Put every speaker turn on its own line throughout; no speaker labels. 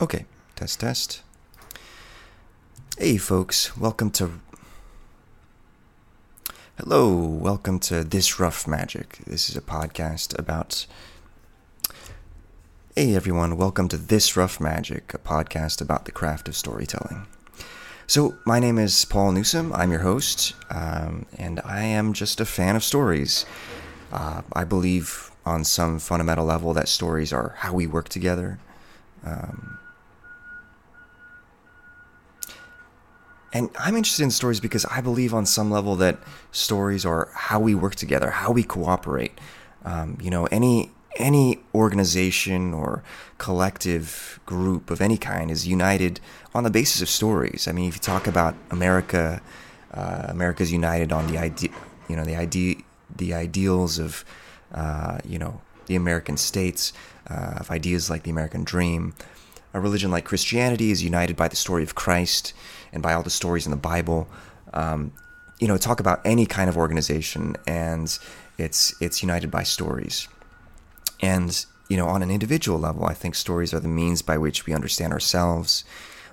Okay, test, test. Hey, folks, welcome to. Hello, welcome to This Rough Magic. This is a podcast about. Hey, everyone, welcome to This Rough Magic, a podcast about the craft of storytelling. So, my name is Paul Newsom. I'm your host, um, and I am just a fan of stories. Uh, I believe on some fundamental level that stories are how we work together. Um, and I'm interested in stories because I believe on some level that stories are how we work together, how we cooperate. Um, you know, any any organization or collective group of any kind is united on the basis of stories. I mean, if you talk about America, uh, America's united on the idea, you know, the idea, the ideals of, uh, you know, the American states, uh, of ideas like the American dream. A religion like Christianity is united by the story of Christ and by all the stories in the Bible. Um, you know, talk about any kind of organization, and it's it's united by stories. And you know, on an individual level, I think stories are the means by which we understand ourselves.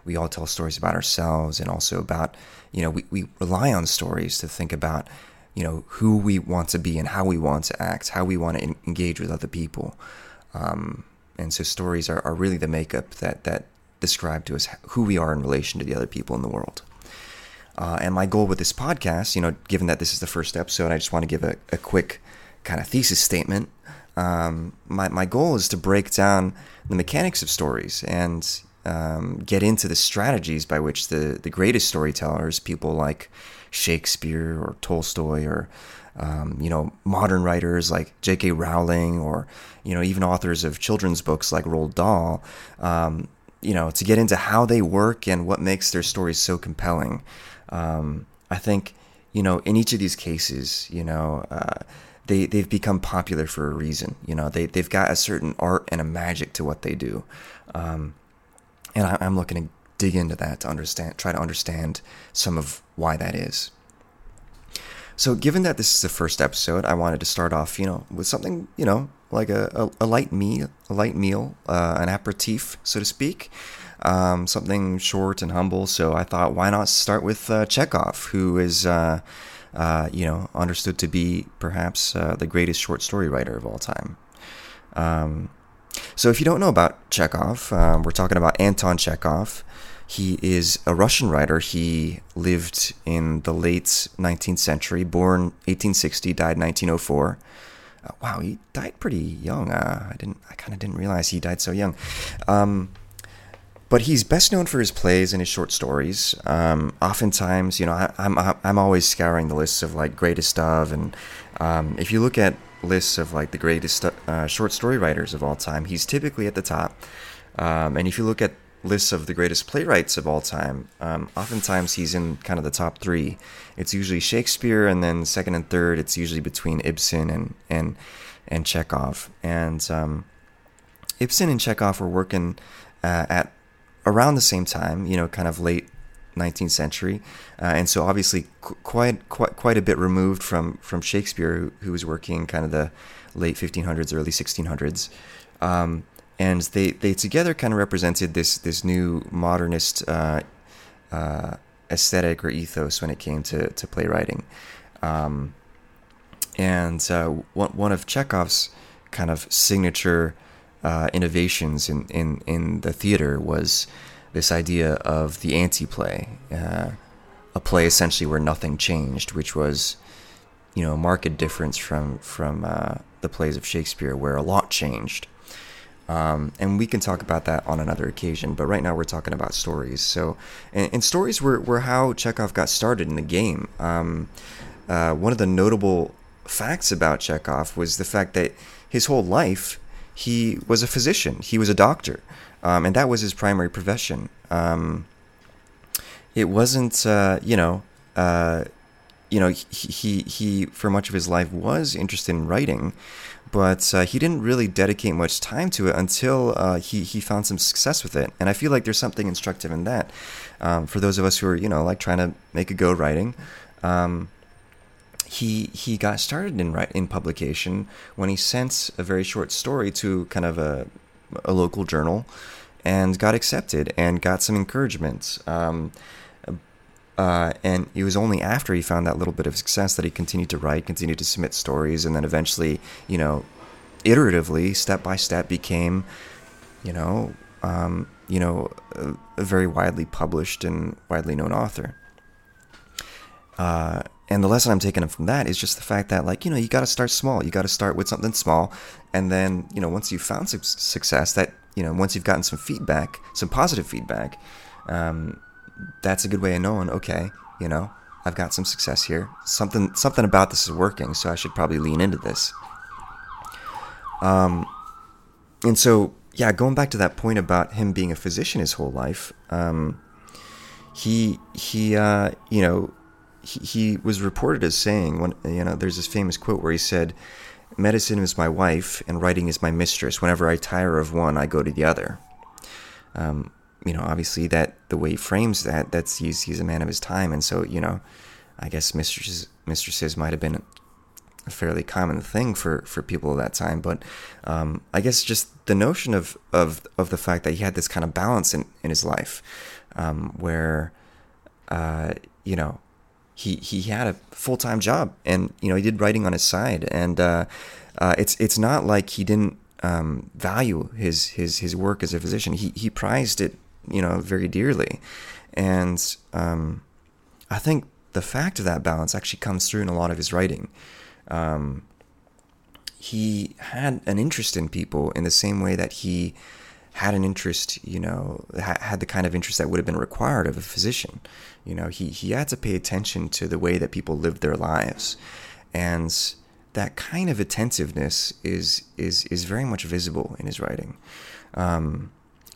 We all tell stories about ourselves, and also about you know, we, we rely on stories to think about you know who we want to be and how we want to act, how we want to engage with other people. Um, and so stories are, are really the makeup that that describe to us who we are in relation to the other people in the world. Uh, and my goal with this podcast, you know, given that this is the first episode, I just want to give a, a quick kind of thesis statement. Um, my, my goal is to break down the mechanics of stories and um, get into the strategies by which the, the greatest storytellers, people like Shakespeare or Tolstoy or um, you know modern writers like J.K. Rowling or you know even authors of children's books like Roald Dahl, um, you know to get into how they work and what makes their stories so compelling. Um, I think you know in each of these cases, you know. Uh, they, they've become popular for a reason. You know, they, they've got a certain art and a magic to what they do. Um, and I, I'm looking to dig into that to understand, try to understand some of why that is. So, given that this is the first episode, I wanted to start off, you know, with something, you know, like a, a, a light meal, a light meal, uh, an aperitif, so to speak, um, something short and humble. So I thought, why not start with uh, Chekhov, who is, uh, uh you know, understood to be perhaps uh, the greatest short story writer of all time. Um, so if you don't know about Chekhov, um, we're talking about Anton Chekhov. He is a Russian writer. He lived in the late 19th century, born 1860, died 1904. Uh, wow, he died pretty young. Uh, I didn't. I kind of didn't realize he died so young. Um, but he's best known for his plays and his short stories. Um, oftentimes, you know, I, am I'm, I'm always scouring the lists of like greatest of, and um, if you look at lists of like the greatest uh, short story writers of all time, he's typically at the top. Um, and if you look at lists of the greatest playwrights of all time, um, oftentimes he's in kind of the top three. It's usually Shakespeare, and then second and third, it's usually between Ibsen and and and Chekhov. And um, Ibsen and Chekhov were working uh, at around the same time, you know, kind of late 19th century, uh, and so obviously qu- quite quite quite a bit removed from from Shakespeare, who, who was working kind of the late 1500s, early 1600s. Um, and they, they together kind of represented this this new modernist uh, uh, aesthetic or ethos when it came to to playwriting. Um, and uh, one one of Chekhov's kind of signature uh, innovations in, in in the theater was this idea of the anti-play, uh, a play essentially where nothing changed, which was you know a marked difference from from uh, the plays of Shakespeare where a lot changed. Um, and we can talk about that on another occasion, but right now we're talking about stories. So, and, and stories were, were how Chekhov got started in the game. Um, uh, one of the notable facts about Chekhov was the fact that his whole life he was a physician, he was a doctor, um, and that was his primary profession. Um, it wasn't, uh, you know, uh, you know, he, he, he for much of his life was interested in writing, but uh, he didn't really dedicate much time to it until uh, he he found some success with it. And I feel like there's something instructive in that um, for those of us who are you know like trying to make a go writing. Um, he he got started in in publication when he sent a very short story to kind of a a local journal, and got accepted and got some encouragement. Um, uh, and it was only after he found that little bit of success that he continued to write, continued to submit stories, and then eventually, you know, iteratively, step by step, became, you know, um, you know, a, a, very widely published and widely known author. Uh, and the lesson I'm taking from that is just the fact that, like, you know, you got to start small. You got to start with something small, and then, you know, once you've found su- success, that you know, once you've gotten some feedback, some positive feedback, um, that's a good way of knowing. Okay, you know, I've got some success here. Something, something about this is working, so I should probably lean into this. Um, and so, yeah, going back to that point about him being a physician his whole life, um, he he uh, you know he, he was reported as saying when you know there's this famous quote where he said medicine is my wife and writing is my mistress whenever i tire of one i go to the other um, you know obviously that the way he frames that that's he's he's a man of his time. And so you know i guess mistresses mistresses might have been a fairly common thing for for people of that time. But um, i guess just the notion of of of the fact that he had this kind of balance in in his life um, where uh, you know he he had a full time job, and you know he did writing on his side, and uh, uh, it's it's not like he didn't um, value his his his work as a physician. He he prized it, you know, very dearly, and um, I think the fact of that balance actually comes through in a lot of his writing. Um, he had an interest in people in the same way that he had an interest, you know, had the kind of interest that would have been required of a physician. You know, he, he had to pay attention to the way that people lived their lives. And that kind of attentiveness is, is, is very much visible in his writing. Um,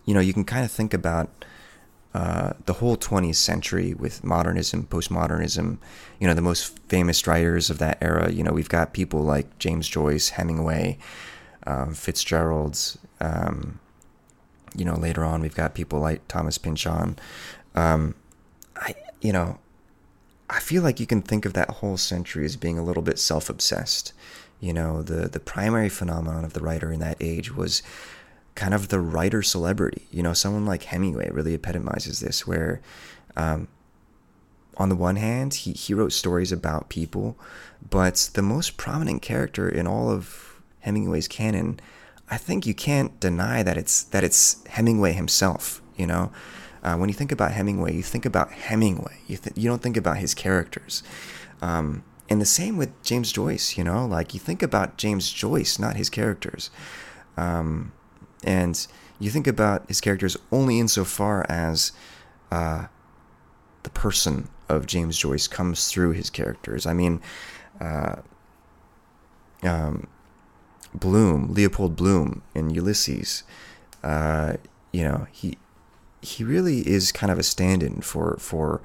you know, you can kind of think about uh, the whole 20th century with modernism, postmodernism, you know, the most famous writers of that era. You know, we've got people like James Joyce, Hemingway, um, Fitzgerald, um, you know, later on we've got people like Thomas Pynchon. Um, I, you know, I feel like you can think of that whole century as being a little bit self-obsessed. You know, the the primary phenomenon of the writer in that age was kind of the writer celebrity. You know, someone like Hemingway really epitomizes this, where um, on the one hand, he, he wrote stories about people, but the most prominent character in all of Hemingway's canon I think you can't deny that it's that it's Hemingway himself. You know, uh, when you think about Hemingway, you think about Hemingway. You th- you don't think about his characters. Um, and the same with James Joyce. You know, like you think about James Joyce, not his characters. Um, and you think about his characters only insofar as uh, the person of James Joyce comes through his characters. I mean, uh, um, Bloom, Leopold Bloom in Ulysses, uh, you know, he he really is kind of a stand-in for for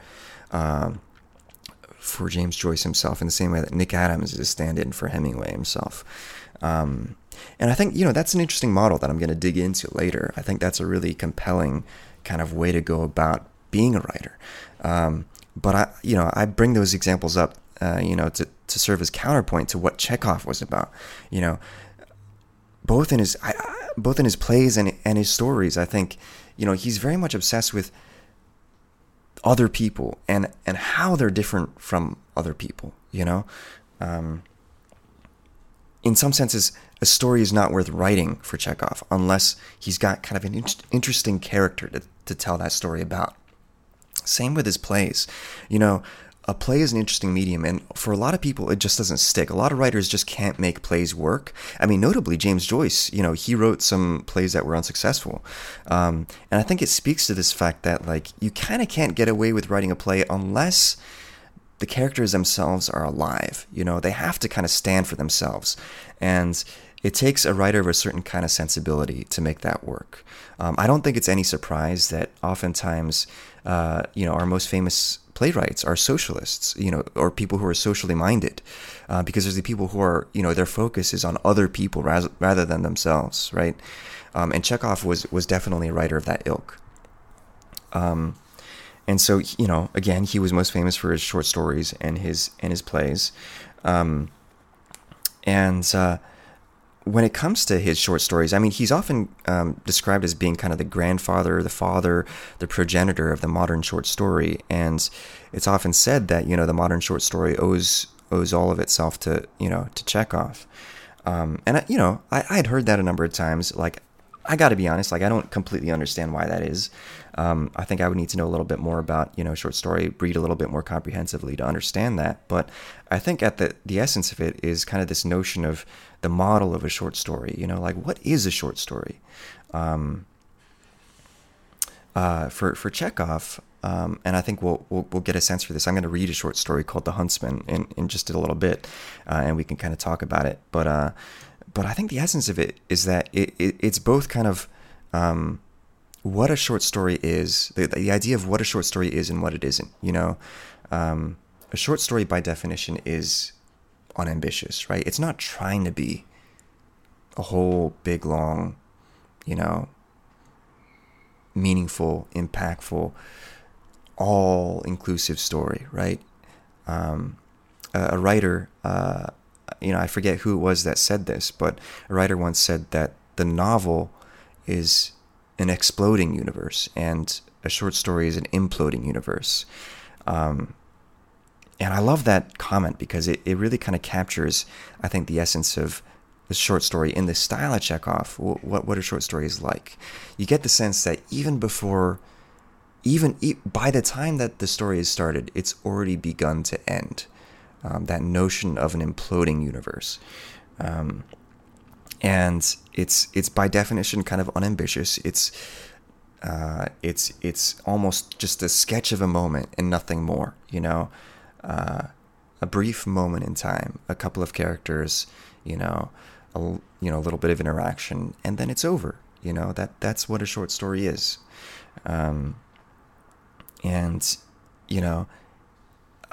um, for James Joyce himself in the same way that Nick Adams is a stand-in for Hemingway himself. Um, and I think you know that's an interesting model that I'm going to dig into later. I think that's a really compelling kind of way to go about being a writer. Um, but I, you know, I bring those examples up, uh, you know, to to serve as counterpoint to what Chekhov was about. You know, both in his I, both in his plays and and his stories. I think you know he's very much obsessed with other people and and how they're different from other people. You know, um, in some senses, a story is not worth writing for Chekhov unless he's got kind of an in- interesting character to to tell that story about. Same with his plays. You know, a play is an interesting medium, and for a lot of people, it just doesn't stick. A lot of writers just can't make plays work. I mean, notably James Joyce. You know, he wrote some plays that were unsuccessful, um, and I think it speaks to this fact that like you kind of can't get away with writing a play unless the characters themselves are alive. You know, they have to kind of stand for themselves, and it takes a writer of a certain kind of sensibility to make that work. Um, I don't think it's any surprise that oftentimes, uh, you know, our most famous playwrights are socialists, you know, or people who are socially minded, uh, because there's the people who are, you know, their focus is on other people rather, rather than themselves, right? Um, and Chekhov was was definitely a writer of that ilk. Um, and so, you know, again, he was most famous for his short stories and his and his plays. Um, and uh, when it comes to his short stories, I mean, he's often um, described as being kind of the grandfather, the father, the progenitor of the modern short story, and it's often said that you know the modern short story owes owes all of itself to you know to Chekhov. Um, and I, you know, I I'd heard that a number of times. Like, I got to be honest, like I don't completely understand why that is. Um, I think I would need to know a little bit more about you know short story, read a little bit more comprehensively to understand that. But I think at the the essence of it is kind of this notion of the model of a short story. You know, like what is a short story? Um, uh, for for Chekhov, um, and I think we'll, we'll, we'll get a sense for this. I'm going to read a short story called The Huntsman in, in just a little bit, uh, and we can kind of talk about it. But uh, but I think the essence of it is that it, it it's both kind of um, what a short story is, the, the idea of what a short story is and what it isn't. You know, um, a short story by definition is unambitious, right? It's not trying to be a whole big long, you know, meaningful, impactful, all inclusive story, right? Um, a, a, writer, uh, you know, I forget who it was that said this, but a writer once said that the novel is an exploding universe and a short story is an imploding universe. Um, and I love that comment because it, it really kind of captures, I think, the essence of the short story in the style of Chekhov, what, what a short story is like. You get the sense that even before, even by the time that the story is started, it's already begun to end. Um, that notion of an imploding universe. Um, and it's it's by definition kind of unambitious. It's uh, it's it's almost just a sketch of a moment and nothing more. You know, uh, a brief moment in time, a couple of characters, you know, a, you know, a little bit of interaction, and then it's over. You know that that's what a short story is, um, and you know,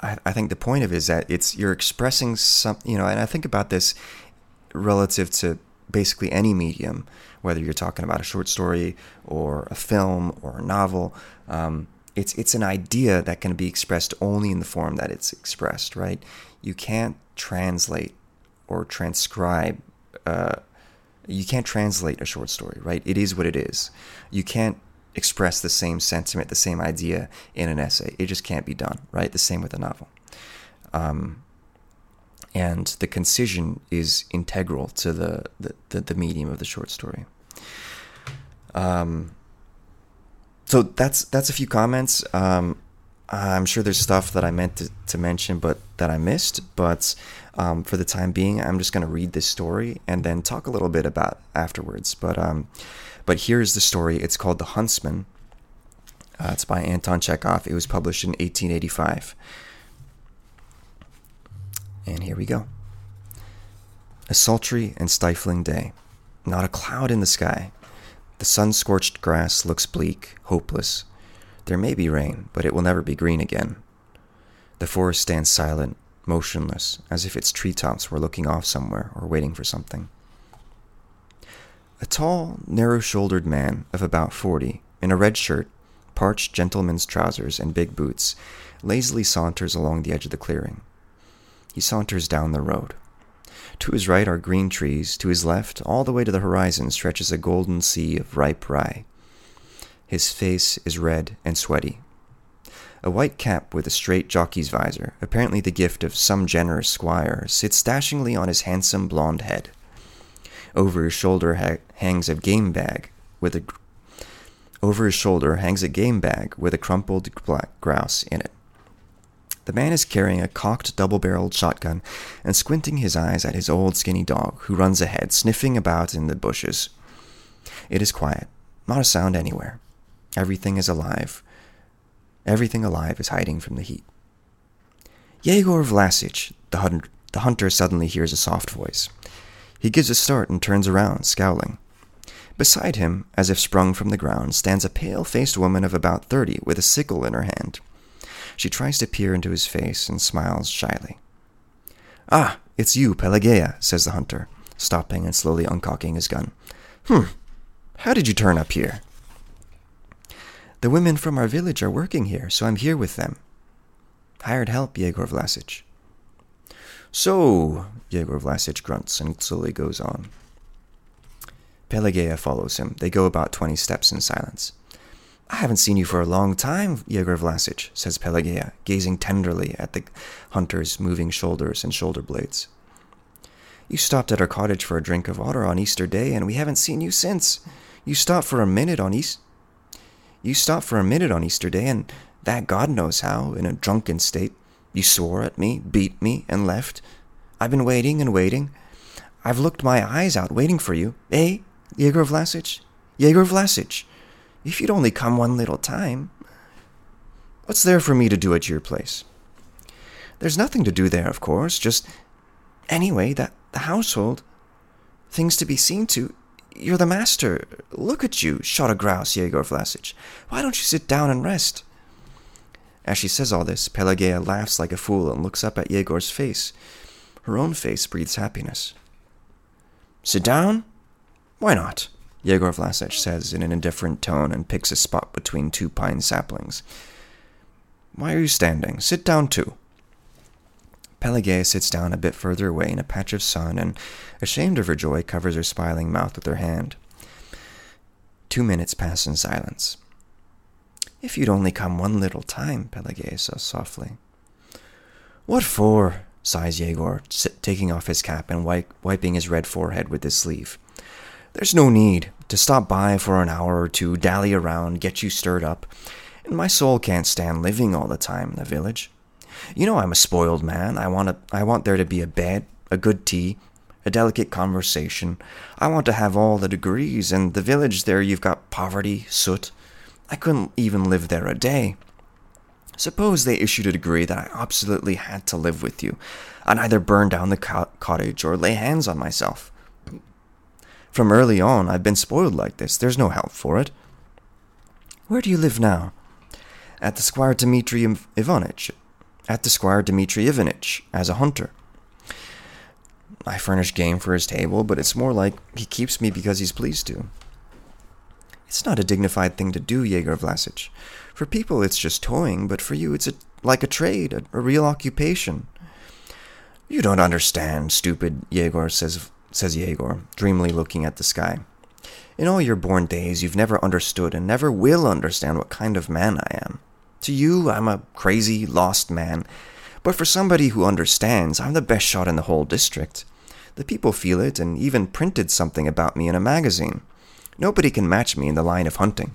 I, I think the point of it is that it's you're expressing some, you know, and I think about this relative to basically any medium, whether you're talking about a short story or a film or a novel. Um, it's it's an idea that can be expressed only in the form that it's expressed, right? You can't translate or transcribe. Uh, you can't translate a short story, right? It is what it is. You can't express the same sentiment, the same idea in an essay. It just can't be done, right? The same with a novel. Um, and the concision is integral to the, the, the, the medium of the short story. Um, so that's that's a few comments. Um, I'm sure there's stuff that I meant to, to mention, but that I missed. But um, for the time being, I'm just going to read this story and then talk a little bit about afterwards. But um, but here's the story. It's called The Huntsman. Uh, it's by Anton Chekhov. It was published in 1885. And here we go. A sultry and stifling day. Not a cloud in the sky. The sun scorched grass looks bleak, hopeless. There may be rain, but it will never be green again. The forest stands silent, motionless, as if its treetops were looking off somewhere or waiting for something. A tall, narrow shouldered man of about forty, in a red shirt, parched gentleman's trousers, and big boots, lazily saunters along the edge of the clearing. He saunters down the road. To his right are green trees, to his left, all the way to the horizon, stretches a golden sea of ripe rye. His face is red and sweaty. A white cap with a straight jockey's visor, apparently the gift of some generous squire, sits dashingly on his handsome blond head. Over his shoulder ha- hangs a game bag with a over his shoulder hangs a game bag with a crumpled black grouse in it. The man is carrying a cocked double barreled shotgun and squinting his eyes at his old skinny dog, who runs ahead, sniffing about in the bushes. It is quiet, not a sound anywhere. Everything is alive. Everything alive is hiding from the heat. Yegor Vlasic, the, hun- the hunter suddenly hears a soft voice. He gives a start and turns around, scowling. Beside him, as if sprung from the ground, stands a pale faced woman of about thirty with a sickle in her hand. She tries to peer into his face and smiles shyly. Ah, it's you, Pelageya, says the hunter, stopping and slowly uncocking his gun. Hmm, how did you turn up here? The women from our village are working here, so I'm here with them. Hired help, Yegor Vlasic. So, Yegor Vlasic grunts and slowly goes on. Pelageya follows him. They go about twenty steps in silence. I haven't seen you for a long time, Yegor Vlasic, says Pelageya, gazing tenderly at the hunter's moving shoulders and shoulder blades. You stopped at our cottage for a drink of water on Easter Day, and we haven't seen you since. You stopped for a minute on East. You stopped for a minute on Easter Day, and that God knows how, in a drunken state. You swore at me, beat me, and left. I've been waiting and waiting. I've looked my eyes out waiting for you. Eh, Yegor Vlasic? Yegor Vlasic? If you'd only come one little time. What's there for me to do at your place? There's nothing to do there, of course, just. Anyway, that the household. Things to be seen to. You're the master. Look at you, shot a grouse, Yegor Vlasic. Why don't you sit down and rest? As she says all this, Pelageya laughs like a fool and looks up at Yegor's face. Her own face breathes happiness. Sit down? Why not? Yegor Vlasic says in an indifferent tone and picks a spot between two pine saplings. Why are you standing? Sit down too. Pelageya sits down a bit further away in a patch of sun and, ashamed of her joy, covers her smiling mouth with her hand. Two minutes pass in silence. If you'd only come one little time, Pelageya says softly. What for? sighs Yegor, taking off his cap and wiping his red forehead with his sleeve. There's no need to stop by for an hour or two, dally around, get you stirred up. And my soul can't stand living all the time in the village. You know I'm a spoiled man. I want a, I want there to be a bed, a good tea, a delicate conversation. I want to have all the degrees, and the village there you've got poverty, soot. I couldn't even live there a day. Suppose they issued a decree that I absolutely had to live with you. I'd either burn down the co- cottage or lay hands on myself. From early on, I've been spoiled like this. There's no help for it. Where do you live now? At the Squire Dmitri Ivanitch. At the Squire Dmitri Ivanitch, as a hunter. I furnish game for his table, but it's more like he keeps me because he's pleased to. It's not a dignified thing to do, Yegor Vlasic. For people, it's just toying, but for you, it's a, like a trade, a, a real occupation. You don't understand, stupid, Yegor says says Yegor, dreamily looking at the sky. In all your born days, you've never understood and never will understand what kind of man I am. To you, I'm a crazy, lost man, but for somebody who understands, I'm the best shot in the whole district. The people feel it and even printed something about me in a magazine. Nobody can match me in the line of hunting.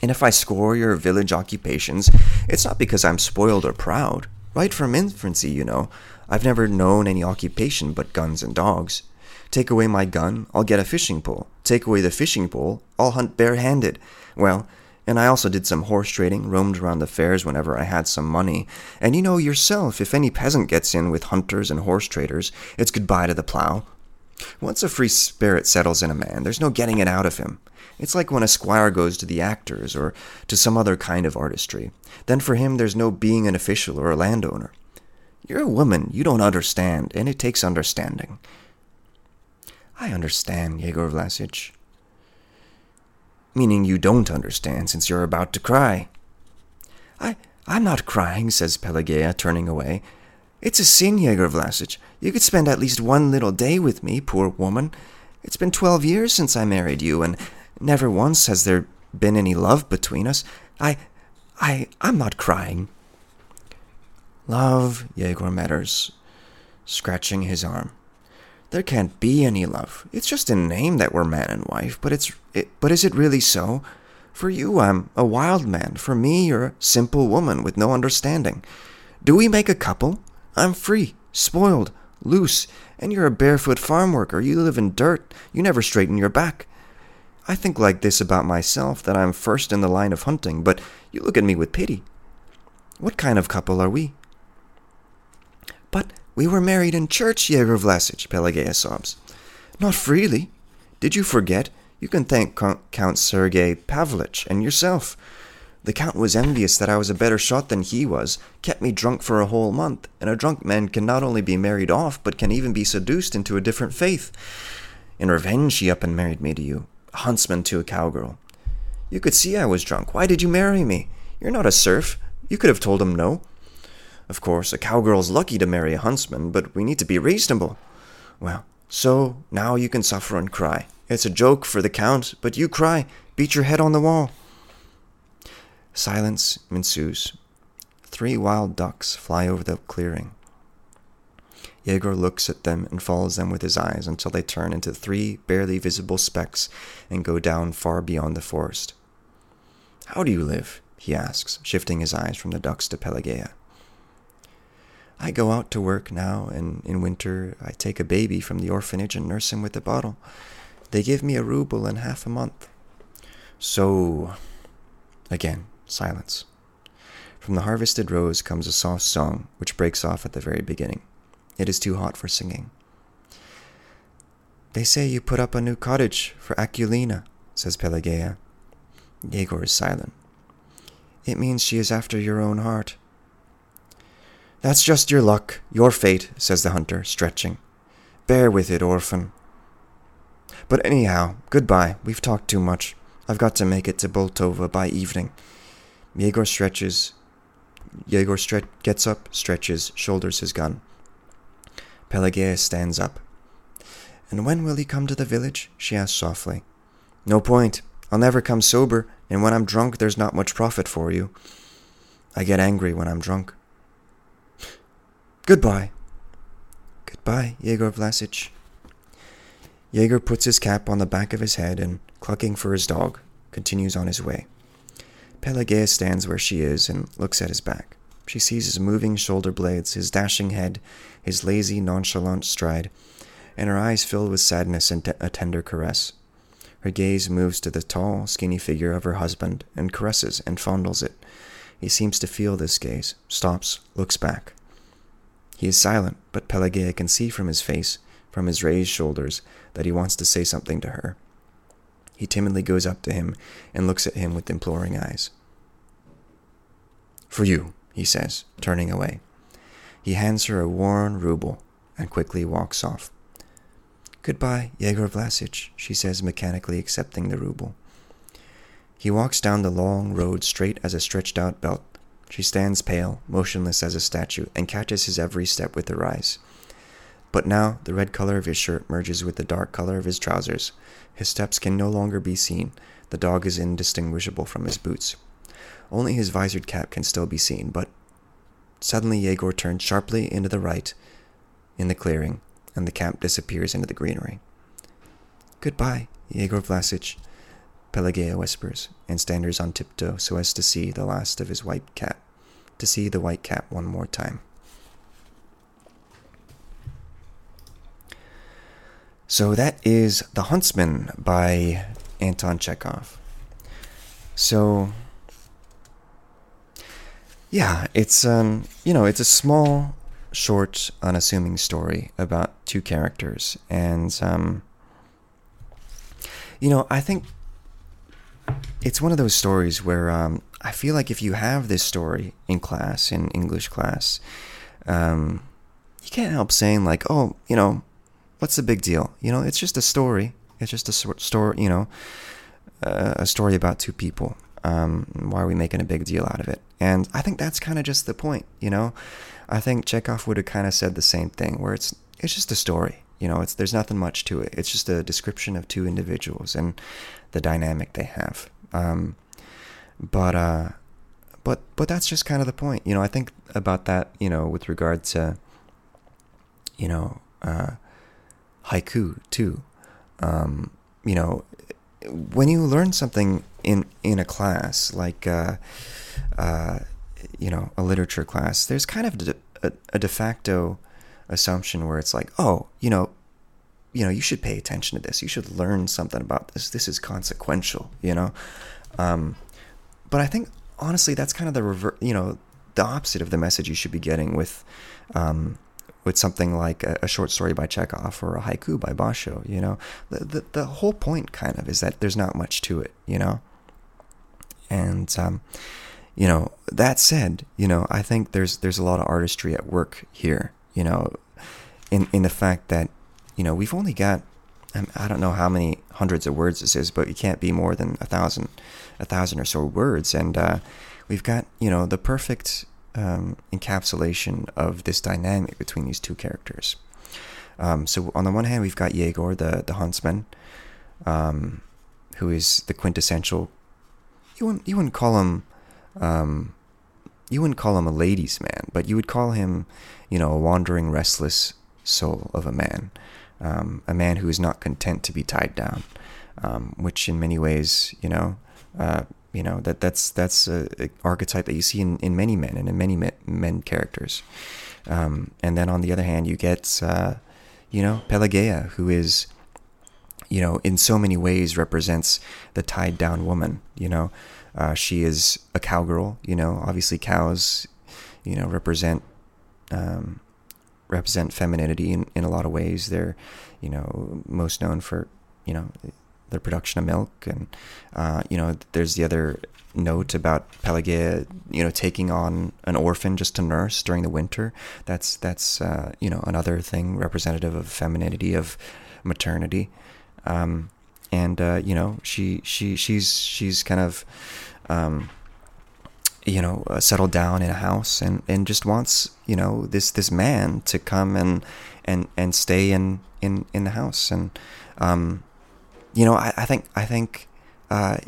And if I score your village occupations, it's not because I'm spoiled or proud. Right from infancy, you know, I've never known any occupation but guns and dogs. Take away my gun, I'll get a fishing pole. Take away the fishing pole, I'll hunt barehanded. Well, and I also did some horse trading, roamed around the fairs whenever I had some money. And you know yourself, if any peasant gets in with hunters and horse traders, it's goodbye to the plow. Once a free spirit settles in a man, there's no getting it out of him. It's like when a squire goes to the actors or to some other kind of artistry. Then for him, there's no being an official or a landowner. You're a woman, you don't understand, and it takes understanding. I understand, Yegor Vlasic. Meaning you don't understand since you're about to cry. I, I'm not crying, says Pelageya, turning away. It's a sin, Yegor Vlasic. You could spend at least one little day with me, poor woman. It's been twelve years since I married you, and never once has there been any love between us. I, I, I'm not crying. Love, Yegor mutters, scratching his arm. There can't be any love. It's just in name that we're man and wife, but it's it, but is it really so? For you, I'm a wild man. For me, you're a simple woman with no understanding. Do we make a couple? I'm free, spoiled, loose, and you're a barefoot farm worker. You live in dirt. You never straighten your back. I think like this about myself that I'm first in the line of hunting, but you look at me with pity. What kind of couple are we? We were married in church, Yegor Vlasic, Pelageya sobs. Not freely. Did you forget? You can thank Count Sergei Pavlich and yourself. The Count was envious that I was a better shot than he was, kept me drunk for a whole month, and a drunk man can not only be married off, but can even be seduced into a different faith. In revenge, he up and married me to you, a huntsman to a cowgirl. You could see I was drunk. Why did you marry me? You're not a serf. You could have told him no. Of course, a cowgirl's lucky to marry a huntsman, but we need to be reasonable. Well, so now you can suffer and cry. It's a joke for the count, but you cry. Beat your head on the wall. Silence ensues. Three wild ducks fly over the clearing. Yegor looks at them and follows them with his eyes until they turn into three barely visible specks and go down far beyond the forest. How do you live? he asks, shifting his eyes from the ducks to Pelageya. I go out to work now, and in winter I take a baby from the orphanage and nurse him with a bottle. They give me a ruble and half a month. So, again, silence. From the harvested rose comes a soft song, which breaks off at the very beginning. It is too hot for singing. They say you put up a new cottage for Akulina, says Pelageya. Yegor is silent. It means she is after your own heart. That's just your luck, your fate, says the hunter, stretching. Bear with it, orphan. But anyhow, goodbye. We've talked too much. I've got to make it to Boltova by evening. Yegor stretches. Yegor stre- gets up, stretches, shoulders his gun. Pelageya stands up. And when will he come to the village? she asks softly. No point. I'll never come sober, and when I'm drunk, there's not much profit for you. I get angry when I'm drunk. Goodbye. Goodbye, Yegor Vlasic. Yegor puts his cap on the back of his head and, clucking for his dog, continues on his way. Pelageya stands where she is and looks at his back. She sees his moving shoulder blades, his dashing head, his lazy, nonchalant stride, and her eyes fill with sadness and a tender caress. Her gaze moves to the tall, skinny figure of her husband and caresses and fondles it. He seems to feel this gaze, stops, looks back. He is silent, but Pelageya can see from his face, from his raised shoulders, that he wants to say something to her. He timidly goes up to him and looks at him with imploring eyes. For you, he says, turning away. He hands her a worn ruble and quickly walks off. Goodbye, Yegor Vlasic, she says, mechanically accepting the ruble. He walks down the long road straight as a stretched out belt, she stands pale, motionless as a statue, and catches his every step with her eyes. But now the red color of his shirt merges with the dark color of his trousers. His steps can no longer be seen. The dog is indistinguishable from his boots. Only his visored cap can still be seen, but suddenly Yegor turns sharply into the right in the clearing, and the cap disappears into the greenery. Goodbye, Yegor Vlasic, Pelageya whispers, and stands on tiptoe so as to see the last of his white cat, to see the white cat one more time. So that is The Huntsman by Anton Chekhov. So yeah, it's um, you know, it's a small, short, unassuming story about two characters, and um, you know, I think it's one of those stories where um, I feel like if you have this story in class, in English class, um, you can't help saying like, oh, you know, what's the big deal? You know, it's just a story. It's just a story. You know, uh, a story about two people. Um, why are we making a big deal out of it? And I think that's kind of just the point. You know, I think Chekhov would have kind of said the same thing, where it's it's just a story. You know, it's there's nothing much to it. It's just a description of two individuals and the dynamic they have. Um, but uh, but but that's just kind of the point. You know, I think about that. You know, with regard to you know uh, haiku too. Um, you know, when you learn something in in a class like uh, uh, you know a literature class, there's kind of a, a de facto assumption where it's like, oh, you know, you know, you should pay attention to this. You should learn something about this. This is consequential, you know. Um, but I think honestly, that's kind of the rever- you know, the opposite of the message you should be getting with, um, with something like a, a, short story by Chekhov or a haiku by Basho. You know, the, the the whole point kind of is that there's not much to it. You know, and um, you know that said, you know, I think there's there's a lot of artistry at work here. You know, in in the fact that you know, we've only got I don't know how many hundreds of words this is, but it can't be more than a thousand, a thousand or so words, and uh, we've got you know the perfect um, encapsulation of this dynamic between these two characters. Um, so on the one hand, we've got Yegor, the the huntsman, um, who is the quintessential. You wouldn't you wouldn't call him, um, you wouldn't call him a ladies' man, but you would call him, you know, a wandering, restless soul of a man, um, a man who is not content to be tied down, um, which in many ways, you know, uh, you know that that's that's a, archetype that you see in, in many men and in many men, men characters. Um, and then on the other hand, you get, uh, you know, Pelageya, who is, you know, in so many ways represents the tied down woman. You know, uh, she is a cowgirl. You know, obviously cows, you know, represent um, represent femininity in, in a lot of ways. They're, you know, most known for, you know, their production of milk, and uh, you know, there's the other note about Pelageya, you know, taking on an orphan just to nurse during the winter. That's that's uh, you know another thing representative of femininity of maternity, um, and uh, you know she she she's she's kind of. Um, you know, uh, settled down in a house and, and just wants, you know, this, this man to come and, and, and stay in, in, in the house. And, um, you know, I, I think, I think, uh,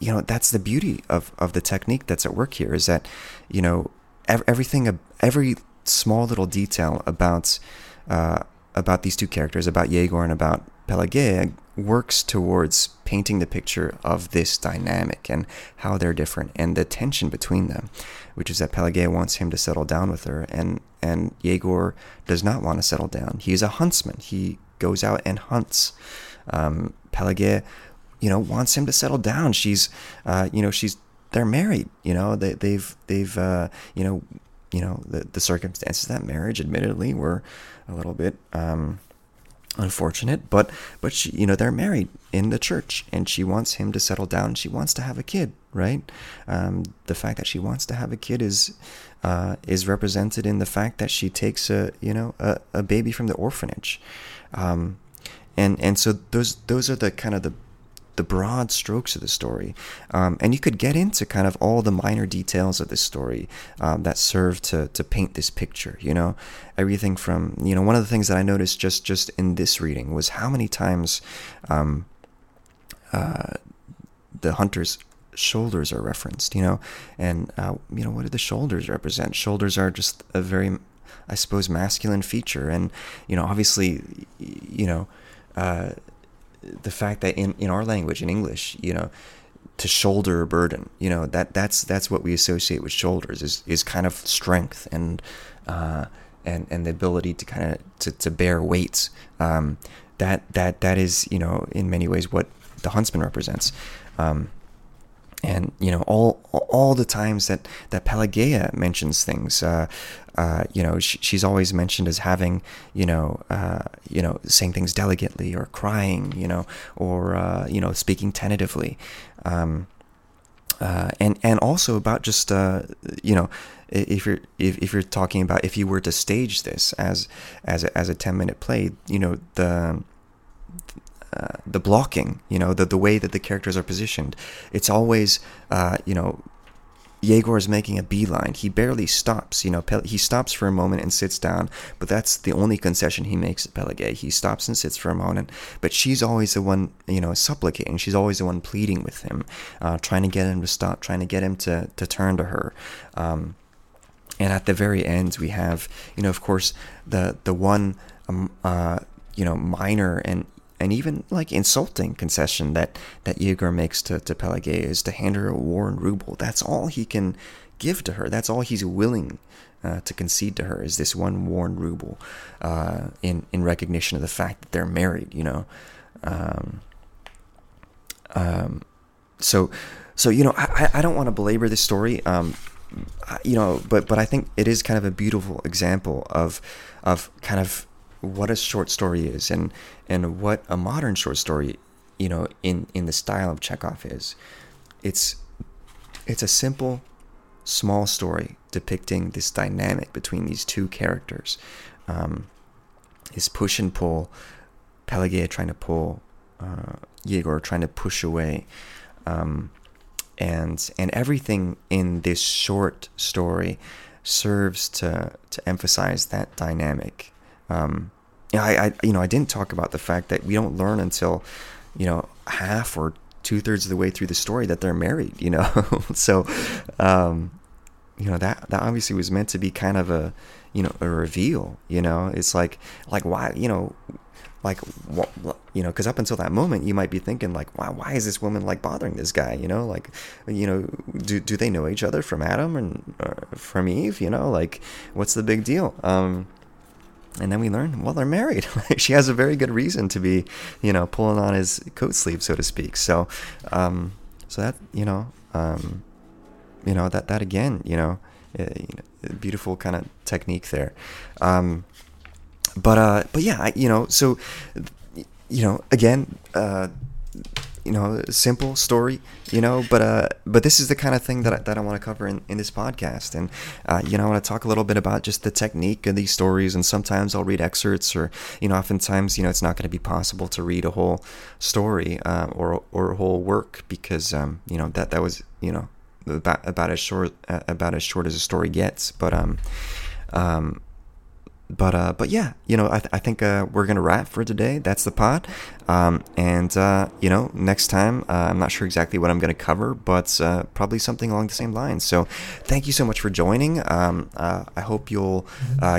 you know that's the beauty of of the technique that's at work here is that you know everything every small little detail about uh, about these two characters about Yegor and about Pelageya works towards painting the picture of this dynamic and how they're different and the tension between them, which is that Pelageya wants him to settle down with her and and Yegor does not want to settle down. He's a huntsman. He goes out and hunts. Um, Pelageya you know, wants him to settle down. She's, uh, you know, she's they're married. You know, they, they've they've uh, you know, you know the the circumstances that marriage, admittedly, were a little bit um, unfortunate. But but she, you know, they're married in the church, and she wants him to settle down. She wants to have a kid, right? Um, the fact that she wants to have a kid is. Uh, is represented in the fact that she takes a you know a, a baby from the orphanage, um, and and so those those are the kind of the the broad strokes of the story. Um, and you could get into kind of all the minor details of this story um, that serve to, to paint this picture, you know, everything from, you know, one of the things that I noticed just, just in this reading was how many times um, uh, the hunter's shoulders are referenced, you know, and, uh, you know, what do the shoulders represent? Shoulders are just a very, I suppose, masculine feature. And, you know, obviously, you know, uh, the fact that in, in our language, in English, you know, to shoulder a burden, you know, that that's that's what we associate with shoulders is is kind of strength and uh, and and the ability to kind of to, to bear weights. Um, that that that is you know in many ways what the huntsman represents. Um, and you know all all the times that that Pelageya mentions things, uh, uh, you know she, she's always mentioned as having you know uh, you know saying things delicately or crying, you know, or uh, you know speaking tentatively, um, uh, and and also about just uh, you know if you're if, if you're talking about if you were to stage this as as a, as a ten minute play, you know the uh, the blocking, you know, the the way that the characters are positioned. It's always, uh, you know, Yegor is making a beeline. He barely stops. You know, he stops for a moment and sits down, but that's the only concession he makes to Pelageya. He stops and sits for a moment, but she's always the one, you know, supplicating. She's always the one pleading with him, uh, trying to get him to stop, trying to get him to to turn to her. Um, and at the very end, we have, you know, of course, the the one, um, uh, you know, minor and and even like insulting concession that that Yegor makes to, to Pelageya is to hand her a worn ruble. That's all he can give to her. That's all he's willing uh, to concede to her is this one worn ruble uh, in in recognition of the fact that they're married. You know, um, um, so so you know I, I don't want to belabor this story. Um, you know, but but I think it is kind of a beautiful example of of kind of what a short story is and and what a modern short story you know in in the style of Chekhov is. It's it's a simple small story depicting this dynamic between these two characters. Um, his push and pull Pelageya trying to pull uh, Yegor trying to push away um, and and everything in this short story serves to to emphasize that dynamic um, I, I, you know, I didn't talk about the fact that we don't learn until, you know, half or two thirds of the way through the story that they're married. You know, so um, you know that that obviously was meant to be kind of a you know a reveal. You know, it's like like why you know like you know because up until that moment you might be thinking like why why is this woman like bothering this guy you know like you know do do they know each other from Adam and uh, from Eve you know like what's the big deal um and then we learn well they're married. She has a very good reason to be you know pulling on his coat sleeve so to speak. So um so that you know um you know that that again you know, know beautiful kind of technique there. Um but uh, but yeah, I, you know, so you know, again, uh, you know, simple story, you know, but uh, but this is the kind of thing that I, that I want to cover in, in this podcast, and uh, you know, I want to talk a little bit about just the technique of these stories, and sometimes I'll read excerpts, or you know, oftentimes, you know, it's not going to be possible to read a whole story uh, or or a whole work because um, you know that that was you know about about as short about as short as a story gets, but um um but uh, but yeah, you know, I, th- I think uh, we're gonna wrap for today. That's the pod, um, and uh, you know, next time uh, I'm not sure exactly what I'm gonna cover, but uh, probably something along the same lines. So, thank you so much for joining. Um, uh, I hope you'll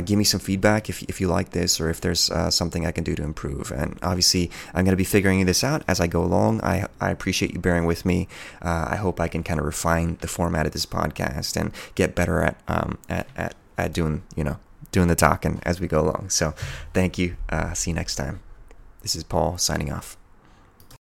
give me some feedback if if you like this or if there's something I can do to improve. And obviously, I'm gonna be figuring this out as I go along. I I appreciate you bearing with me. I hope I can kind of refine the format of this podcast and get better at um, at, at at doing you know doing the talking as we go along. So thank you. Uh, see you next time. This is Paul signing off.